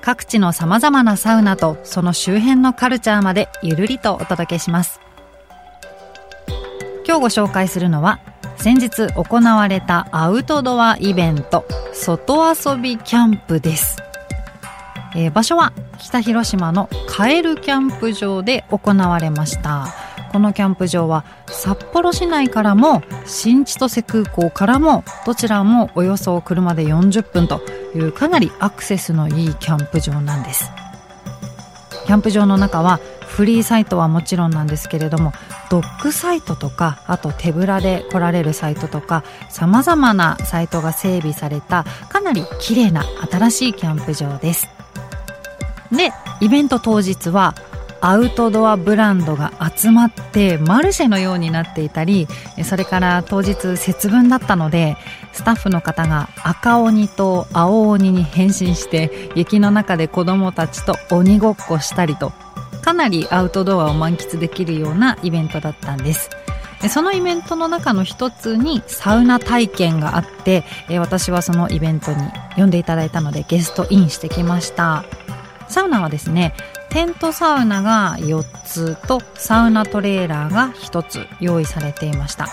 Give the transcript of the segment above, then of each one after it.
各地の様々なサウナとその周辺のカルチャーまでゆるりとお届けします。今日ご紹介するのは先日行われたアウトドアイベント外遊びキャンプです、えー、場所は北広島のカエルキャンプ場で行われました。このキャンプ場は札幌市内からも新千歳空港からもどちらもおよそ車で40分というかなりアクセスのいいキャンプ場なんです。キャンプ場の中はフリーサイトはもちろんなんですけれどもドッグサイトとかあと手ぶらで来られるサイトとかさまざまなサイトが整備されたかなり綺麗な新しいキャンプ場です。でイベント当日はアウトドアブランドが集まってマルシェのようになっていたりそれから当日節分だったのでスタッフの方が赤鬼と青鬼に変身して雪の中で子供たちと鬼ごっこしたりとかなりアウトドアを満喫できるようなイベントだったんです。そのイベントの中の一つにサウナ体験があって私はそのイベントに呼んでいただいたのでゲストインしてきました。サウナはですねテントサウナが4つとサウナトレーラーが1つ用意されていました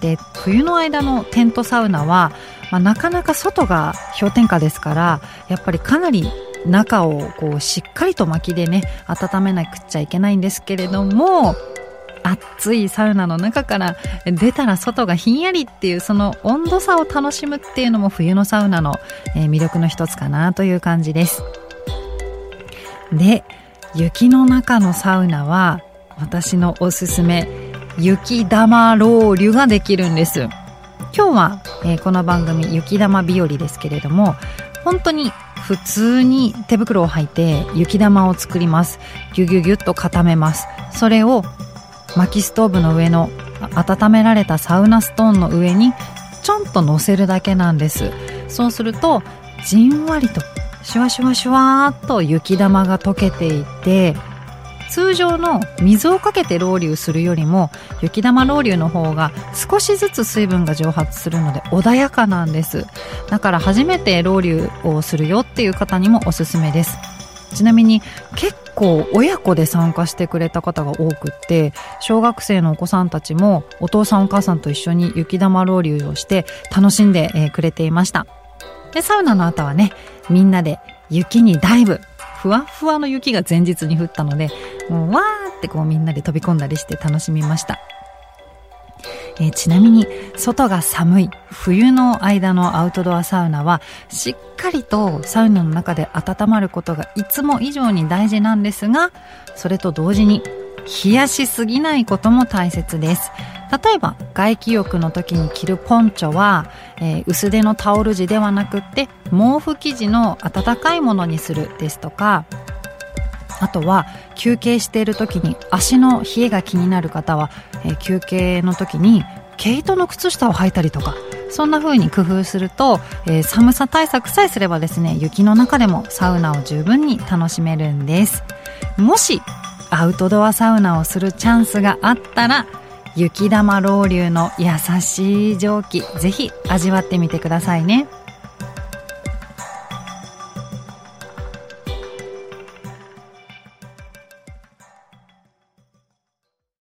で冬の間のテントサウナは、まあ、なかなか外が氷点下ですからやっぱりかなり中をこうしっかりと薪でね温めなくちゃいけないんですけれども暑いサウナの中から出たら外がひんやりっていうその温度差を楽しむっていうのも冬のサウナの魅力の一つかなという感じです。で雪の中のサウナは私のおすすめ雪玉ロウリュができるんです。今日は、えー、この番組雪玉日和ですけれども本当に普通に手袋を履いて雪玉を作ります。ギュギュギュッと固めます。それを薪ストーブの上の温められたサウナストーンの上にちょんと乗せるだけなんです。そうするとじんわりとシュワシュワシュワーっと雪玉が溶けていて通常の水をかけてロウリュするよりも雪玉ロウリュの方が少しずつ水分が蒸発するので穏やかなんです。だから初めてロウリュをするよっていう方にもおすすめです。ちなみに結構親子で参加してくれた方が多くって小学生のお子さんたちもお父さんお母さんと一緒に雪玉ロウリュをして楽しんでくれていました。でサウナの後はねみんなで雪にダイブふわふわの雪が前日に降ったのでもうわーってこうみんなで飛び込んだりして楽しみました。えー、ちなみに外が寒い冬の間のアウトドアサウナはしっかりとサウナの中で温まることがいつも以上に大事なんですがそれと同時に冷やしすぎないことも大切です。例えば外気浴の時に着るポンチョは、えー、薄手のタオル地ではなくって毛布生地の暖かいものにするですとかあとは休憩している時に足の冷えが気になる方は、えー、休憩の時に毛糸の靴下を履いたりとかそんな風に工夫すると、えー、寒さ対策さえすればですね雪の中でもサウナを十分に楽しめるんです。もしアウトドアサウナをするチャンスがあったら雪玉ロウリュの優しい蒸気ぜひ味わってみてくださいね。